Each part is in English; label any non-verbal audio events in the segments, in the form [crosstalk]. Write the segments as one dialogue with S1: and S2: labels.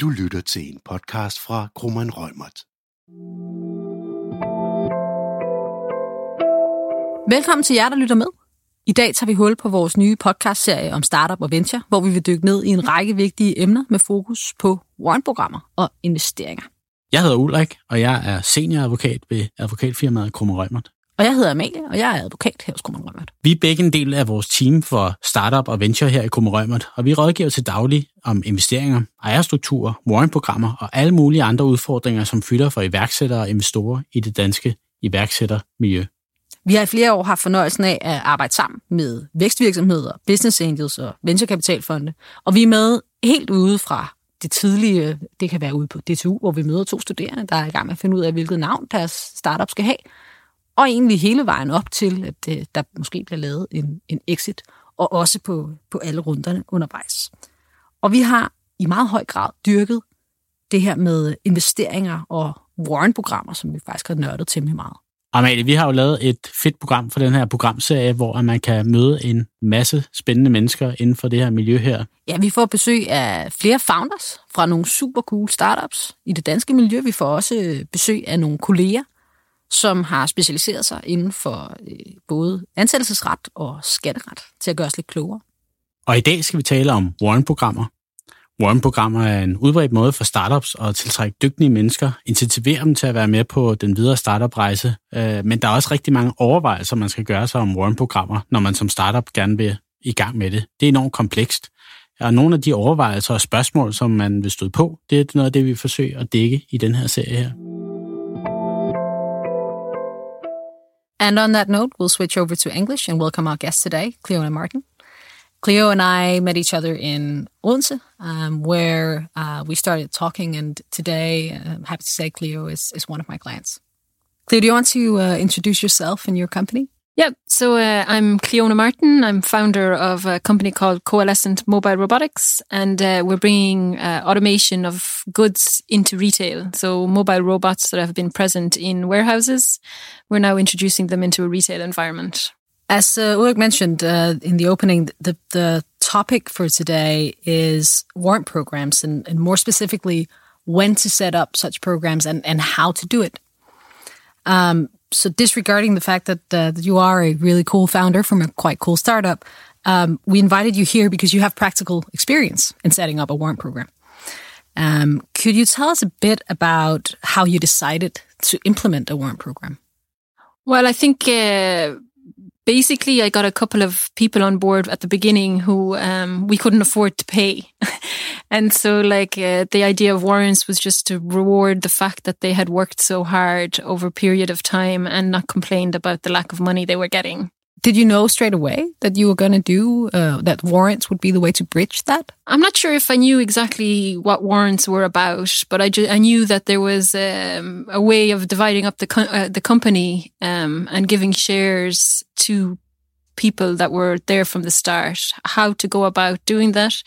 S1: Du lytter til en podcast fra Krummeren Rømert.
S2: Velkommen til jer, der lytter med. I dag tager vi hul på vores nye podcastserie om startup og venture, hvor vi vil dykke ned i en række vigtige emner med fokus på warrant-programmer og investeringer.
S3: Jeg hedder Ulrik, og jeg er senioradvokat ved advokatfirmaet Krumme Rømert.
S2: Og jeg hedder Amalie, og jeg er advokat her hos Rømert.
S3: Vi er begge en del af vores team for startup og venture her i Krumme Rømert, og vi rådgiver til daglig om investeringer, ejerstrukturer, warrant-programmer og alle mulige andre udfordringer, som fylder for iværksættere og investorer i det danske iværksættermiljø.
S2: Vi har i flere år haft fornøjelsen af at arbejde sammen med vækstvirksomheder, business angels og venturekapitalfonde, og vi er med helt ude fra det tidlige, det kan være ude på DTU, hvor vi møder to studerende, der er i gang med at finde ud af, hvilket navn deres startup skal have, og egentlig hele vejen op til, at øh, der måske bliver lavet en, en exit, og også på, på alle runderne undervejs. Og vi har i meget høj grad dyrket det her med investeringer og warrant-programmer, som vi faktisk har nørdet temmelig meget.
S3: Amalie, vi har jo lavet et fedt program for den her programserie, hvor man kan møde en masse spændende mennesker inden for det her miljø her.
S2: Ja, vi får besøg af flere founders fra nogle super cool startups i det danske miljø. Vi får også besøg af nogle kolleger, som har specialiseret sig inden for øh, både ansættelsesret og skatteret til at gøre os lidt klogere.
S3: Og i dag skal vi tale om Warren-programmer. Warren-programmer er en udbredt måde for startups at tiltrække dygtige mennesker, incitivere dem til at være med på den videre startup-rejse. Øh, men der er også rigtig mange overvejelser, man skal gøre sig om Warren-programmer, når man som startup gerne vil i gang med det. Det er enormt komplekst. Og nogle af de overvejelser og spørgsmål, som man vil støde på, det er noget af det, vi forsøger at dække i den her serie her.
S2: And on that note, we'll switch over to English and welcome our guest today, Cleona Martin. Cleo and I met each other in Odense, um, where uh, we started talking, and today uh, I'm happy to say Cleo is, is one of my clients. Cleo, do you want to uh, introduce yourself and your company?
S4: Yeah, so uh, I'm Cleona Martin. I'm founder of a company called Coalescent Mobile Robotics, and uh, we're bringing uh, automation of goods into retail. So mobile robots that have been present in warehouses, we're now introducing them into a retail environment.
S2: As uh, Ulrich mentioned uh, in the opening, the, the topic for today is warrant programs, and, and more specifically, when to set up such programs and, and how to do it. Um, so disregarding the fact that, uh, that you are a really cool founder from a quite cool startup, um, we invited you here because you have practical experience in setting up a warrant program. Um, could you tell us a bit about how you decided to implement a warrant program?
S4: Well, I think uh, basically I got a couple of people on board at the beginning who um, we couldn't afford to pay. [laughs] and so like uh, the idea of warrants was just to reward the fact that they had worked so hard over a period of time and not complained about the lack of money they were getting.
S2: Did you know straight away that you were going to do uh, that warrants would be the way to bridge that?
S4: I'm not sure if I knew exactly what warrants were about, but I, ju- I knew that there was um, a way of dividing up the co- uh, the company um, and giving shares to people that were there from the start. How to go about doing that?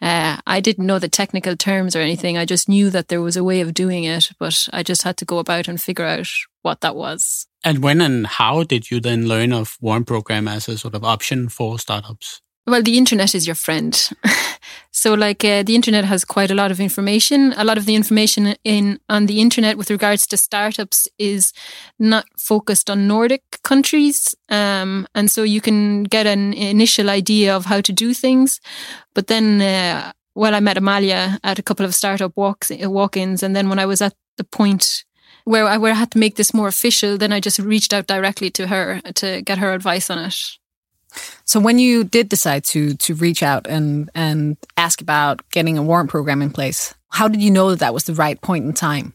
S4: Uh, I didn't know the technical terms or anything. I just knew that there was a way of doing it, but I just had to go about and figure out what that was.
S3: And when and how did you then learn of Warrant Program as a sort of option for startups?
S4: Well, the internet is your friend. [laughs] so, like, uh, the internet has quite a lot of information. A lot of the information in on the internet with regards to startups is not focused on Nordic countries, um, and so you can get an initial idea of how to do things. But then, uh, well, I met Amalia at a couple of startup walks, walk-ins, and then when I was at the point where I, where I had to make this more official, then I just reached out directly to her to get her advice on it.
S2: So when you did decide to to reach out and and ask about getting a warrant program in place, how did you know that that was the right point in time?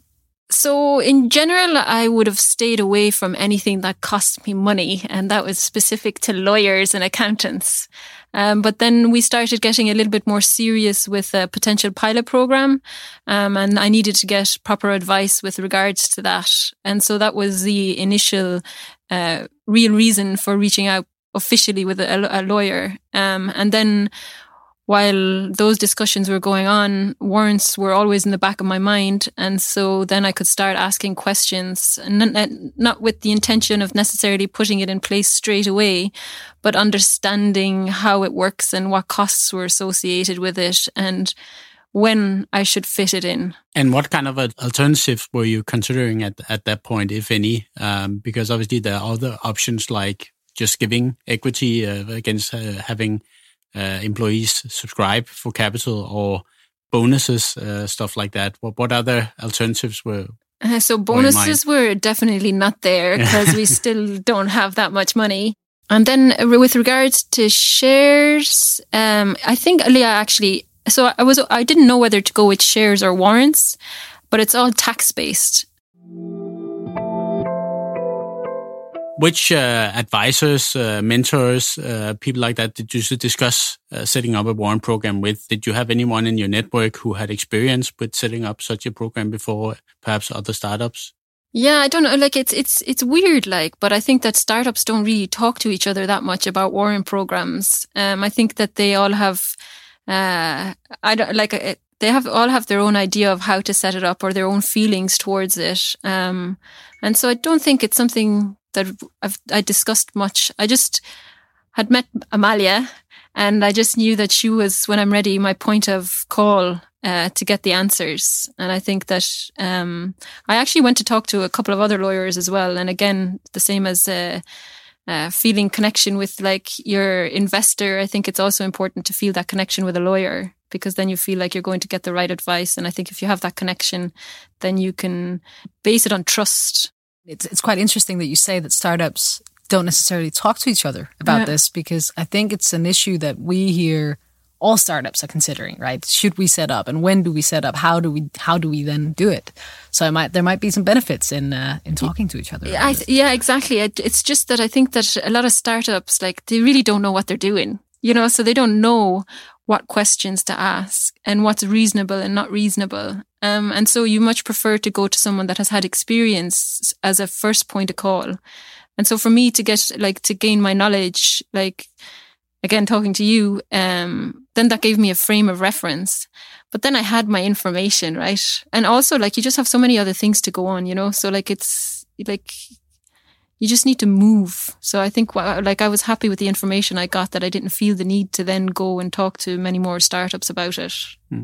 S4: So in general, I would have stayed away from anything that cost me money, and that was specific to lawyers and accountants. Um, but then we started getting a little bit more serious with a potential pilot program, um, and I needed to get proper advice with regards to that. And so that was the initial uh, real reason for reaching out officially with a, a lawyer. Um, and then while those discussions were going on, warrants were always in the back of my mind. And so then I could start asking questions, not, with the intention of necessarily putting it in place straight away, but understanding how it works and what costs were associated with it and when I should fit it in.
S3: And what kind of alternatives were you considering at, at that point, if any? Um, because obviously there are other options like just giving equity uh, against uh, having employees subscribe for capital or bonuses, uh, stuff like that. What, what other alternatives were?
S4: Uh, so bonuses were definitely not there [laughs] because we still don't have that much money. And then with regards to shares, um, I think Leah actually so I was I didn't know whether to go with shares or warrants, but it's all tax based.
S3: Which uh, advisors, uh, mentors, uh, people like that did you discuss uh, setting up a warrant program with? Did you have anyone in your network who had experience with setting up such a program before, perhaps other startups?
S4: Yeah, I don't know. Like it's it's it's weird. Like, but I think that startups don't really talk to each other that much about warrant programs. Um, I think that they all have uh, I don't like it, uh, they have all have their own idea of how to set it up or their own feelings towards it. Um, and so I don't think it's something that I've I discussed much. I just had met Amalia and I just knew that she was, when I'm ready, my point of call uh, to get the answers. And I think that um, I actually went to talk to a couple of other lawyers as well. And again, the same as uh, uh, feeling connection with like your investor. I think it's also important to feel that connection with a lawyer because then you feel like you're going to get the right advice. And I think if you have that connection, then you can base it on trust.
S2: It's, it's quite interesting that you say that startups don't necessarily talk to each other about yeah. this because I think it's an issue that we hear all startups are considering, right? Should we set up, and when do we set up? How do we how do we then do it? So I might there might be some benefits in uh, in talking to each other.
S4: I, yeah, exactly. It's just that I think that a lot of startups like they really don't know what they're doing, you know, so they don't know what questions to ask and what's reasonable and not reasonable. Um, and so you much prefer to go to someone that has had experience as a first point of call. And so for me to get like to gain my knowledge, like again talking to you um then that gave me a frame of reference but then i had my information right and also like you just have so many other things to go on you know so like it's like you just need to move so i think like i was happy with the information i got that i didn't feel the need to then go and talk to many more startups about it
S3: hmm.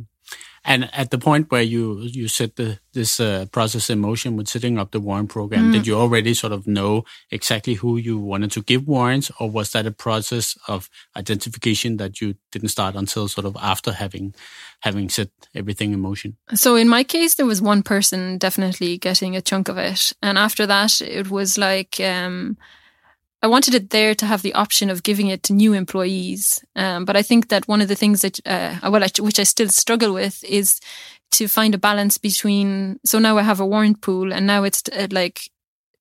S3: And at the point where you you set the this uh, process in motion with setting up the warrant program, mm. did you already sort of know exactly who you wanted to give warrants, or was that a process of identification that you didn't start until sort of after having having set everything in motion?
S4: So in my case, there was one person definitely getting a chunk of it, and after that, it was like. Um, I wanted it there to have the option of giving it to new employees. Um, but I think that one of the things that, uh, well, I, which I still struggle with is to find a balance between, so now I have a warrant pool and now it's uh, like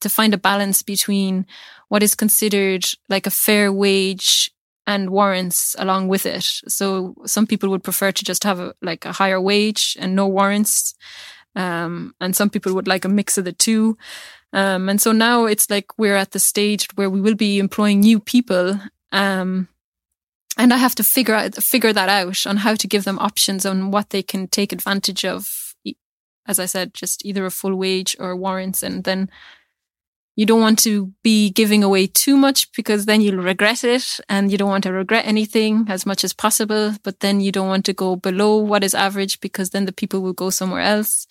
S4: to find a balance between what is considered like a fair wage and warrants along with it. So some people would prefer to just have a, like a higher wage and no warrants. Um, and some people would like a mix of the two. Um, and so now it's like we're at the stage where we will be employing new people. Um, and I have to figure out, figure that out on how to give them options on what they can take advantage of. As I said, just either a full wage or warrants. And then you don't want to be giving away too much because then you'll regret it and you don't want to regret anything as much as possible. But then you don't want to go below what is average because then the people will go somewhere else.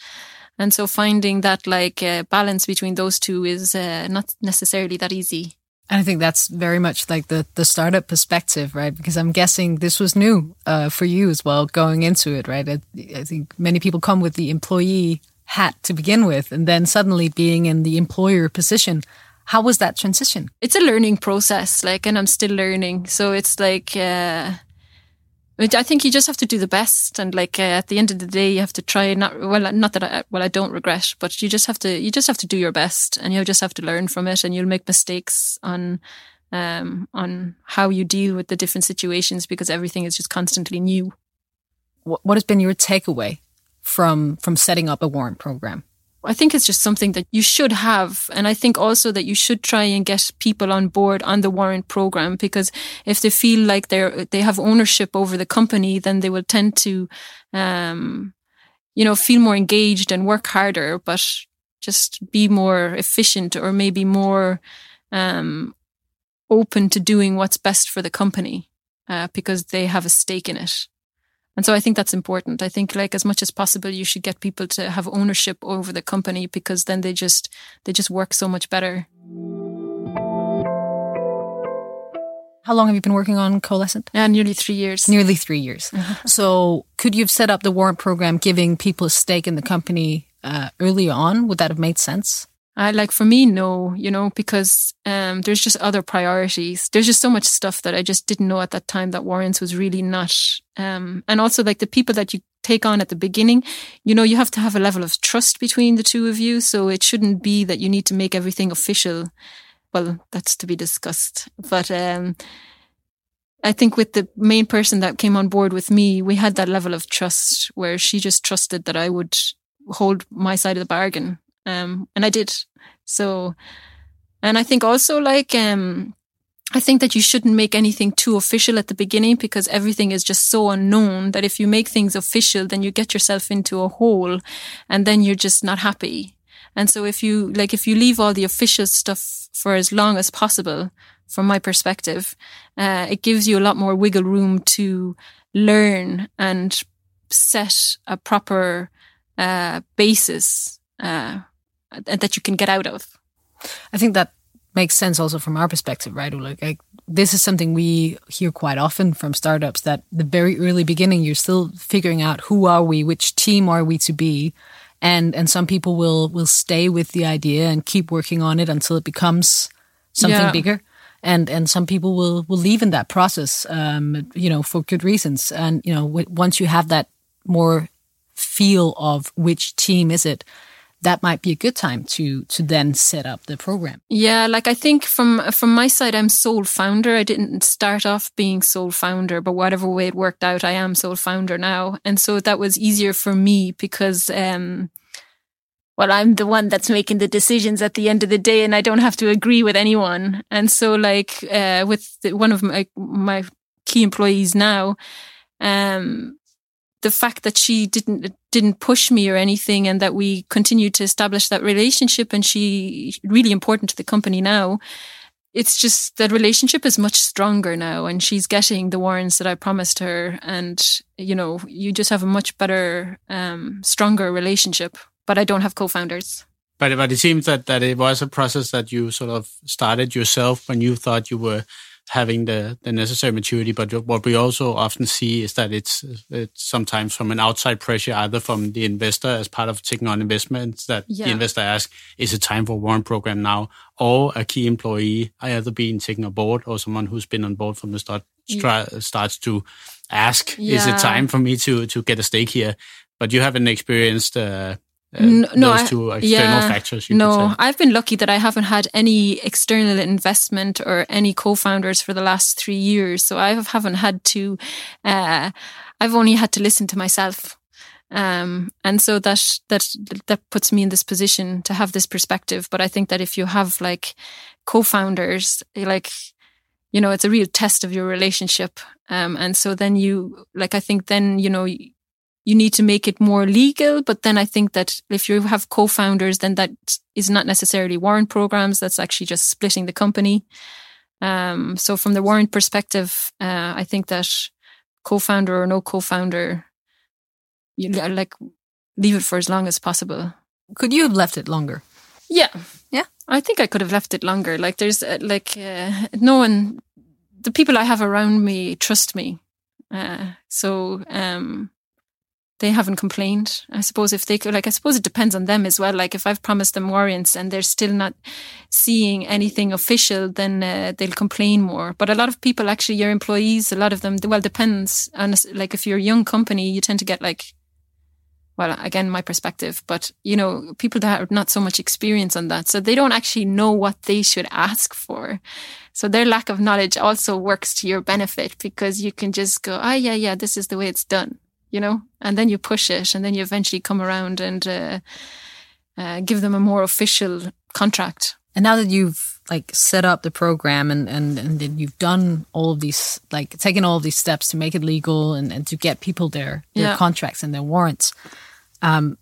S4: And so finding that like uh, balance between those two is uh, not necessarily that easy.
S2: And I think that's very much like the the startup perspective, right? Because I'm guessing this was new uh, for you as well going into it, right? I, I, think many people come with the employee hat to begin with, and then suddenly being in the employer position. How was that transition?
S4: It's a learning process, like, and I'm still learning. So it's like uh, I think you just have to do the best, and like uh, at the end of the day, you have to try not well, not that I well, I don't regret, but you just have to you just have to do your best, and you just have to learn from it, and you'll make mistakes on um, on how you deal with the different situations because everything is just constantly new.
S2: What has been your takeaway from from setting up a warrant program?
S4: I think it's just something that you should have. And I think also that you should try and get people on board on the warrant program because if they feel like they're, they have ownership over the company, then they will tend to, um, you know, feel more engaged and work harder, but just be more efficient or maybe more, um, open to doing what's best for the company, uh, because they have a stake in it. And so I think that's important. I think like as much as possible, you should get people to have ownership over the company because then they just, they just work so much better.
S2: How long have you been working on Coalescent?
S4: Yeah, nearly three years.
S2: Nearly three years. So, could you have set up the warrant program giving people a stake in the company uh, early on? Would that have made sense?
S4: I like for me, no, you know, because um, there's just other priorities. There's just so much stuff that I just didn't know at that time that warrants was really not. Um, and also like the people that you take on at the beginning, you know, you have to have a level of trust between the two of you. So it shouldn't be that you need to make everything official. Well, that's to be discussed. But um, I think with the main person that came on board with me, we had that level of trust where she just trusted that I would hold my side of the bargain um, and I did. So, and I think also like, um, I think that you shouldn't make anything too official at the beginning because everything is just so unknown that if you make things official, then you get yourself into a hole and then you're just not happy. And so if you, like, if you leave all the official stuff for as long as possible, from my perspective, uh, it gives you a lot more wiggle room to learn and set a proper, uh, basis, uh, that you can get out of.
S2: I think that makes sense also from our perspective, right? Like, like this is something we hear quite often from startups that the very early beginning, you're still figuring out who are we, which team are we to be. And, and some people will, will stay with the idea and keep working on it until it becomes something
S4: Yeah.
S2: bigger. And, and some people will, will leave in that process, um, you know, for good reasons. And, you know, w- once you have that more feel of which team is it, that might be a good time to, to then set up the program.
S4: Yeah, like I think from from my side, I'm sole founder. I didn't start off being sole founder, but whatever way it worked out, I am sole founder now, and so that was easier for me because, um, well, I'm the one that's making the decisions at the end of the day, and I don't have to agree with anyone. And so, like uh, with the, one of my my key employees now, um, the fact that she didn't didn't push me or anything and that we continued to establish that relationship and she really important to the company now. It's just that relationship is much stronger now and she's getting the warrants that I promised her and you know you just have a much better um stronger relationship. But I don't have co-founders.
S3: But, but it seems that, that it was a process that you sort of started yourself when you thought you were having the, the necessary maturity. But what we also often see is that it's, it's sometimes from an outside pressure, either from the investor as part of taking on investments, that the investor asks, is it time for a warrant program now? Or a key employee, either being taken on board or someone who's been on board from the start stra- starts to ask, is it time for me to, to get a stake here? But you haven't experienced uh,
S4: no,
S3: those
S4: I,
S3: external
S4: yeah,
S3: factors. You
S4: no. I've been lucky that I haven't had any external investment or any co-founders for the last three years. So I haven't had to, uh, I've only had to listen to myself. Um, and so that, that, that puts me in this position to have this perspective. But I think that if you have like co-founders, like, you know, it's a real test of your relationship. Um, and so then you, like, I think then, you know, you need to make it more legal. But then I think that if you have co-founders, then that is not necessarily warrant programs. That's actually just splitting the company. Um, so from the warrant perspective, uh, I think that co-founder or no co-founder, you like leave it for as long as possible.
S2: Could you have left it longer?
S4: Yeah.
S2: Yeah.
S4: I think I could have left it longer. Like there's uh, like uh, no one, the people I have around me trust me. Uh, so um, they haven't complained. I suppose if they could, like, I suppose it depends on them as well. Like if I've promised them warrants and they're still not seeing anything official, then uh, they'll complain more. But a lot of people, actually, your employees, a lot of them, well, depends on, like, if you're a young company, you tend to get like, well, again, my perspective, but you know, people that have not so much experience on that. So they don't actually know what they should ask for. So their lack of knowledge also works to your benefit because you can just go, ah, yeah, yeah, this is the way it's done, you know, and then you push it and then you eventually come around and, uh, uh, give them a more official contract.
S2: And now that you've like set up the program and and and then you've done all of these like taken all of these steps to make it legal and, and to get people their their
S4: Yeah.
S2: contracts and their warrants, um,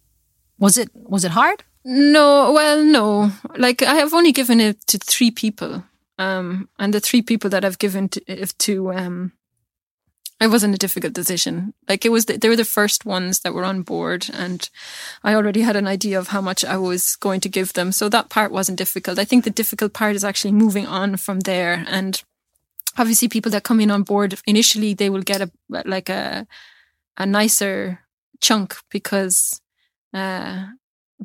S2: was it was it hard?
S4: No, well, no. Like I have only given it to three people, um, and the three people that I've given to, if to um, it wasn't a difficult decision. Like it was, the, they were the first ones that were on board, and I already had an idea of how much I was going to give them. So that part wasn't difficult. I think the difficult part is actually moving on from there. And obviously, people that come in on board initially, they will get a like a a nicer chunk because uh,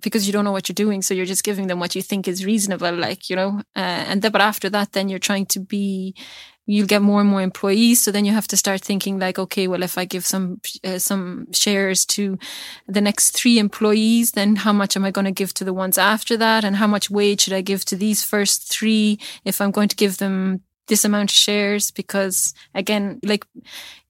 S4: because you don't know what you're doing, so you're just giving them what you think is reasonable, like you know. Uh, and then, but after that, then you're trying to be you'll get more and more employees. So then you have to start thinking like, okay, well, if I give some, uh, some shares to the next three employees, then how much am I going to give to the ones after that? And how much wage should I give to these first three if I'm going to give them this amount of shares because again like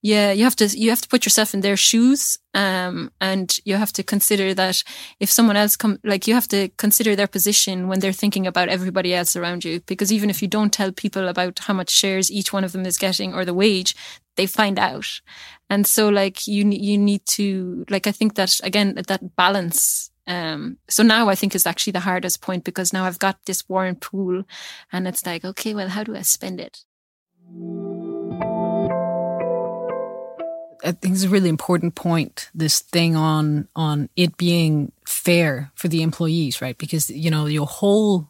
S4: yeah you have to you have to put yourself in their shoes um, and you have to consider that if someone else come like you have to consider their position when they're thinking about everybody else around you because even if you don't tell people about how much shares each one of them is getting or the wage they find out. And so like you you need to like i think that again that balance um, so now I think is actually the hardest point because now I've got this warrant pool and it's like, okay, well, how do I spend it?
S2: I think it's a really important point, this thing on on it being fair for the employees, right? Because you know, your whole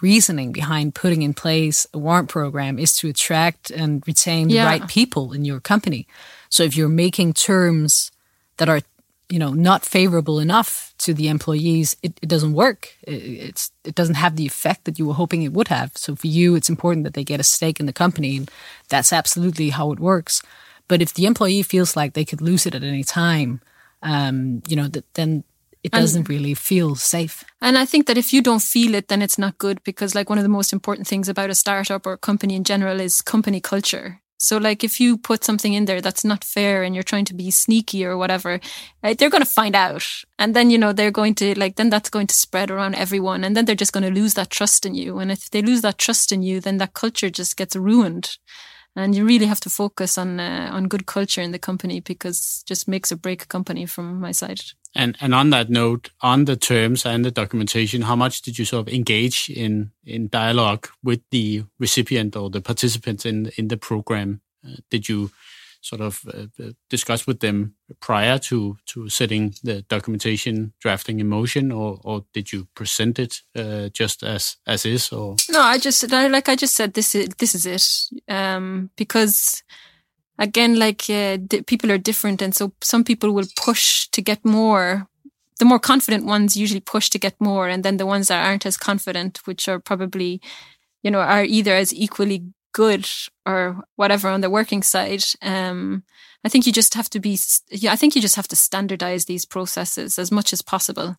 S2: reasoning behind putting in place a warrant program is to attract and retain the right people in your company. So if you're making terms that are you know not favorable enough to the employees it, it doesn't work it, it's it doesn't have the effect that you were hoping it would have so for you it's important that they get a stake in the company and that's absolutely how it works but if the employee feels like they could lose it at any time um, you know th- then it doesn't and, really feel safe.
S4: And I think that if you don't feel it, then it's not good because, like, one of the most important things about a startup or a company in general is company culture. So, like, if you put something in there that's not fair and you're trying to be sneaky or whatever, right, they're going to find out. And then, you know, they're going to, like, then that's going to spread around everyone. And then they're just going to lose that trust in you. And if they lose that trust in you, then that culture just gets ruined. And you really have to focus on uh, on good culture in the company because just makes or break a company from my side.
S3: And and on that note, on the terms and the documentation, how much did you sort of engage in in dialogue with the recipient or the participants in in the program? Uh, did you sort of uh, uh, discuss with them prior to to setting the documentation drafting in motion, or or did you present it uh, just as as is? Or
S4: no, I just like I just said this is this is it um, because again, like uh, people are different, and so some people will push to get more. The more confident ones usually push to get more, and then the ones that aren't as confident, which are probably, you know, are either as equally good or whatever on the working side. Um, I think you just have to be. Yeah, I think you just have to standardize these processes as much as possible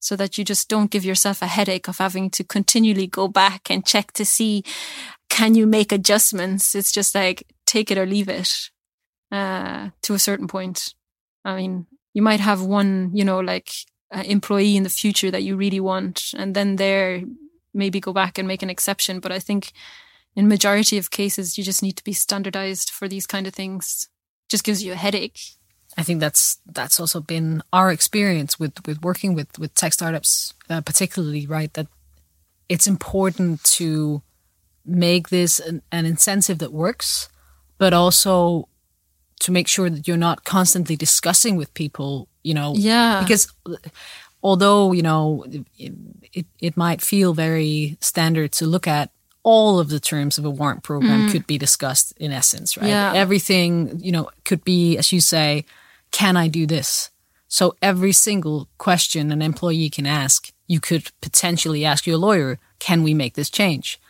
S4: so that you just don't give yourself a headache of having to continually go back and check to see can you make adjustments. It's just like take it or leave it uh, to a certain point. I mean, you might have one, you know, like uh, employee in the future that you really want, and then there maybe go back and make an exception. But I think in majority of cases, you just need to be standardized for these kind of things. Just gives you a headache.
S2: I think that's that's also been our experience with with working with with tech startups, uh, particularly right. That it's important to make this an, an incentive that works, but also to make sure that you're not constantly discussing with people, you know,
S4: yeah,
S2: because although you know it, it, it might feel very standard to look at all of the terms of a warrant program mm. could be discussed in essence right?
S4: Yeah.
S2: everything you know could be as you say can i do this? So every single question an employee can ask you could potentially ask your lawyer can we make this change?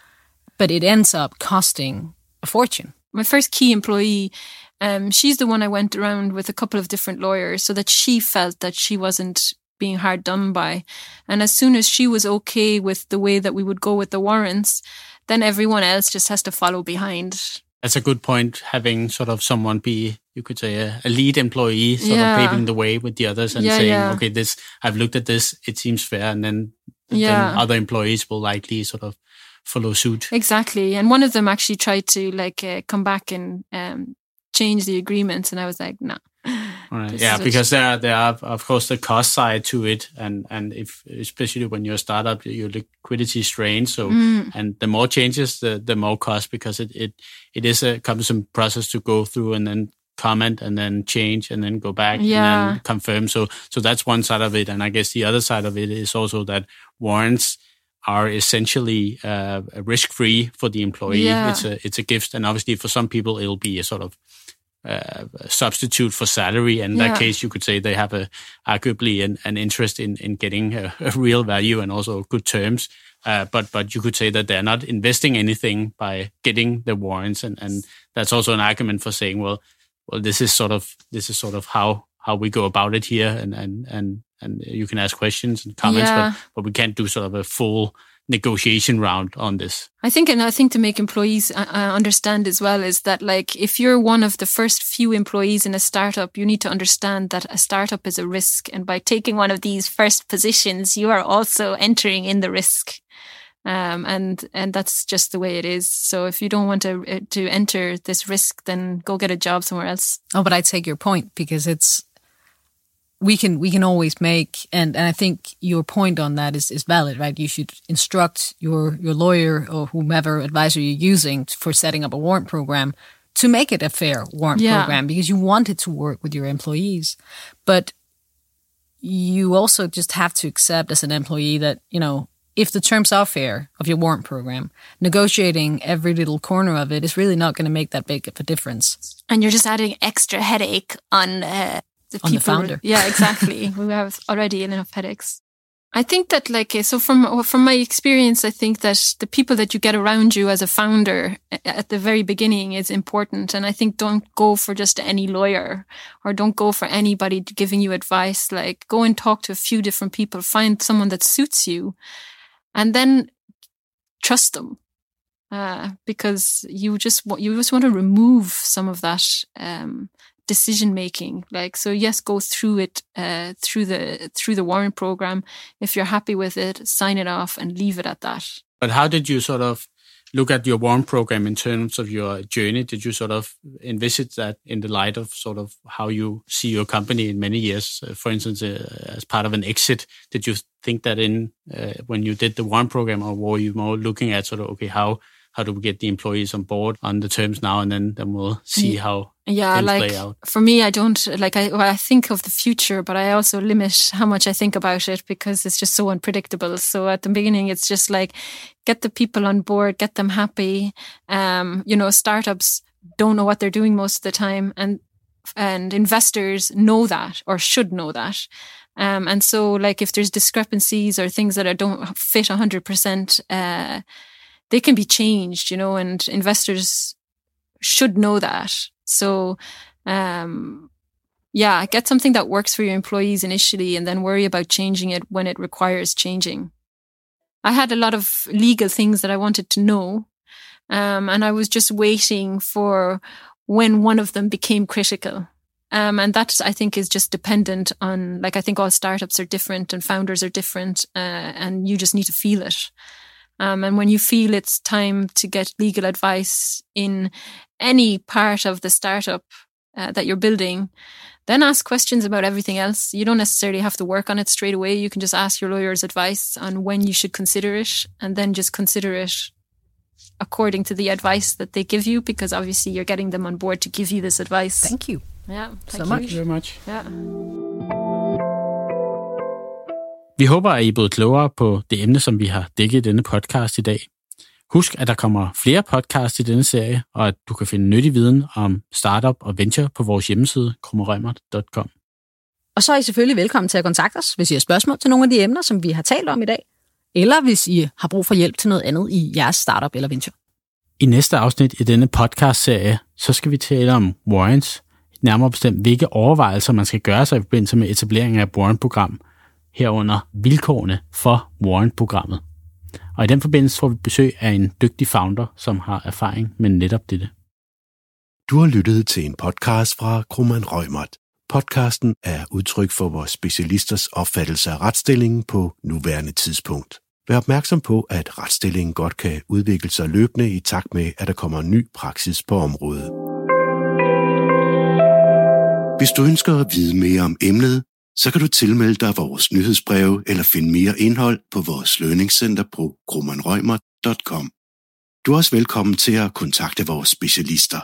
S2: But it ends up costing a fortune
S4: my first key employee, um, she's the one I went around with a couple of different lawyers so that she felt that she wasn't being hard done by. And as soon as she was okay with the way that we would go with the warrants, then everyone else just has to follow behind.
S3: That's a good point, having sort of someone be, you could say, a, a lead employee, sort
S4: yeah.
S3: of paving the way with the others and
S4: yeah,
S3: saying,
S4: yeah.
S3: okay, this, I've looked at this, it seems fair. And then, then other employees will likely sort of follow suit.
S4: Exactly. And one of them actually tried to like uh, come back and um, change the agreements, and I was like, no.
S3: Right. Yeah, because there are, there are of course the cost side to it, and and if especially when you're a startup, your liquidity is strained. So
S4: mm.
S3: and the more changes, the the more cost because it it it is a cumbersome process to go through and then comment and then change and then go back
S4: Yeah.
S3: and then confirm. So so that's one side of it, and I guess the other side of it is also that warrants are essentially uh, risk free for the employee.
S4: Yeah.
S3: It's a it's a gift, and obviously for some people it'll be a sort of uh, substitute for salary. And in
S4: Yeah.
S3: that case, you could say they have a arguably an, an interest in in getting a, a real value and also good terms. Uh, but but you could say that they're not investing anything by getting the warrants, and, and that's also an argument for saying, well, well, this is sort of this is sort of how how we go about it here, and and and and you can ask questions and comments,
S4: Yeah.
S3: but but we can't do sort of a full negotiation round on this.
S4: I think, and I think to make employees uh, uh, understand as well is that like if you're one of the first few employees in a startup, you need to understand that a startup is a risk, and by taking one of these first positions, you are also entering in the risk. Um, and and that's just the way it is. So if you don't want to uh, to enter this risk, then go get a job somewhere else.
S2: Oh, but I take your point because it's we can we can always make and, and I think your point on that is, is valid, right? You should instruct your your lawyer or whomever advisor you're using for setting up a warrant program to make it a fair warrant
S4: Yeah.
S2: program because you want it to work with your employees. But you also just have to accept as an employee that, you know, if the terms are fair of your warrant program, negotiating every little corner of it is really not going to make that big of a difference.
S4: and you're just adding extra headache on uh, the
S2: On the
S4: people.
S2: founder. [laughs]
S4: Yeah, exactly. [laughs] we have already enough headaches. I think that, like, uh, so from from my experience, I think that the people that you get around you as a founder uh, at the very beginning is important. And I think don't go for just any lawyer or don't go for anybody giving you advice. Like, go and talk to a few different people, find someone that suits you, and then trust them uh, because you just wa- you just want to remove some of that um, decision making. Like so, yes, go through it uh, through the through the warrant program. If you're happy with it, sign it off and leave it at that.
S3: But how did you sort of look at your warrant program in terms of your journey? Did you sort of envisage that in the light of sort of how you see your company in many years? Uh, for instance, uh, as part of an exit, did you think that in uh, when you did the warrant program, or were you more looking at sort of okay how how do we get the employees on board on the terms now, and then then we'll see how
S4: Yeah,
S3: things
S4: like
S3: play out?
S4: for me, I don't like I well, I think of the future, but I also limit how much I think about it because it's just so unpredictable. So at the beginning, it's just like get the people on board, get them happy. Um, you know, startups don't know what they're doing most of the time, and and investors know that or should know that. Um, and so like if there's discrepancies or things that are, don't fit hundred percent, uh, they can be changed, you know, and investors should know that. So, um, yeah, get something that works for your employees initially and then worry about changing it when it requires changing. I had a lot of legal things that I wanted to know. Um, and I was just waiting for when one of them became critical. Um, and that I think is just dependent on, like, I think all startups are different and founders are different, uh, and you just need to feel it. Um, and when you feel it's time to get legal advice in any part of the startup uh, that you're building, then ask questions about everything else. You don't necessarily have to work on it straight away. You can just ask your lawyer's advice on when you should consider it and then just consider it according to the advice that they give you because obviously you're getting them on board to give you this advice.
S2: Thank you.
S4: yeah,
S2: so
S4: thank
S2: much.
S4: you.
S3: very much.
S4: Yeah.
S3: Vi håber, at I er blevet klogere på det emne, som vi har dækket i denne podcast i dag. Husk, at der kommer flere podcasts i denne serie, og at du kan finde nyttig viden om startup og venture på vores hjemmeside, krummerømert.com.
S2: Og så er I selvfølgelig velkommen til at kontakte os, hvis I har spørgsmål til nogle af de emner, som vi har talt om i dag, eller hvis I har brug for hjælp til noget andet i jeres startup eller venture.
S3: I næste afsnit i denne podcast-serie, så skal vi tale om warrants, nærmere bestemt hvilke overvejelser man skal gøre sig i forbindelse med etableringen af et warrant-program, herunder vilkårene for warrant-programmet. Og i den forbindelse får vi besøg af en dygtig founder, som har erfaring med netop dette.
S1: Du har lyttet til en podcast fra Krummeren Rømert. Podcasten er udtryk for vores specialisters opfattelse af retsstillingen på nuværende tidspunkt. Vær opmærksom på, at retsstillingen godt kan udvikle sig løbende i takt med, at der kommer ny praksis på området. Hvis du ønsker at vide mere om emnet, så kan du tilmelde dig vores nyhedsbreve eller finde mere indhold på vores lønningscenter på grummanrøgmer.com. Du er også velkommen til at kontakte vores specialister.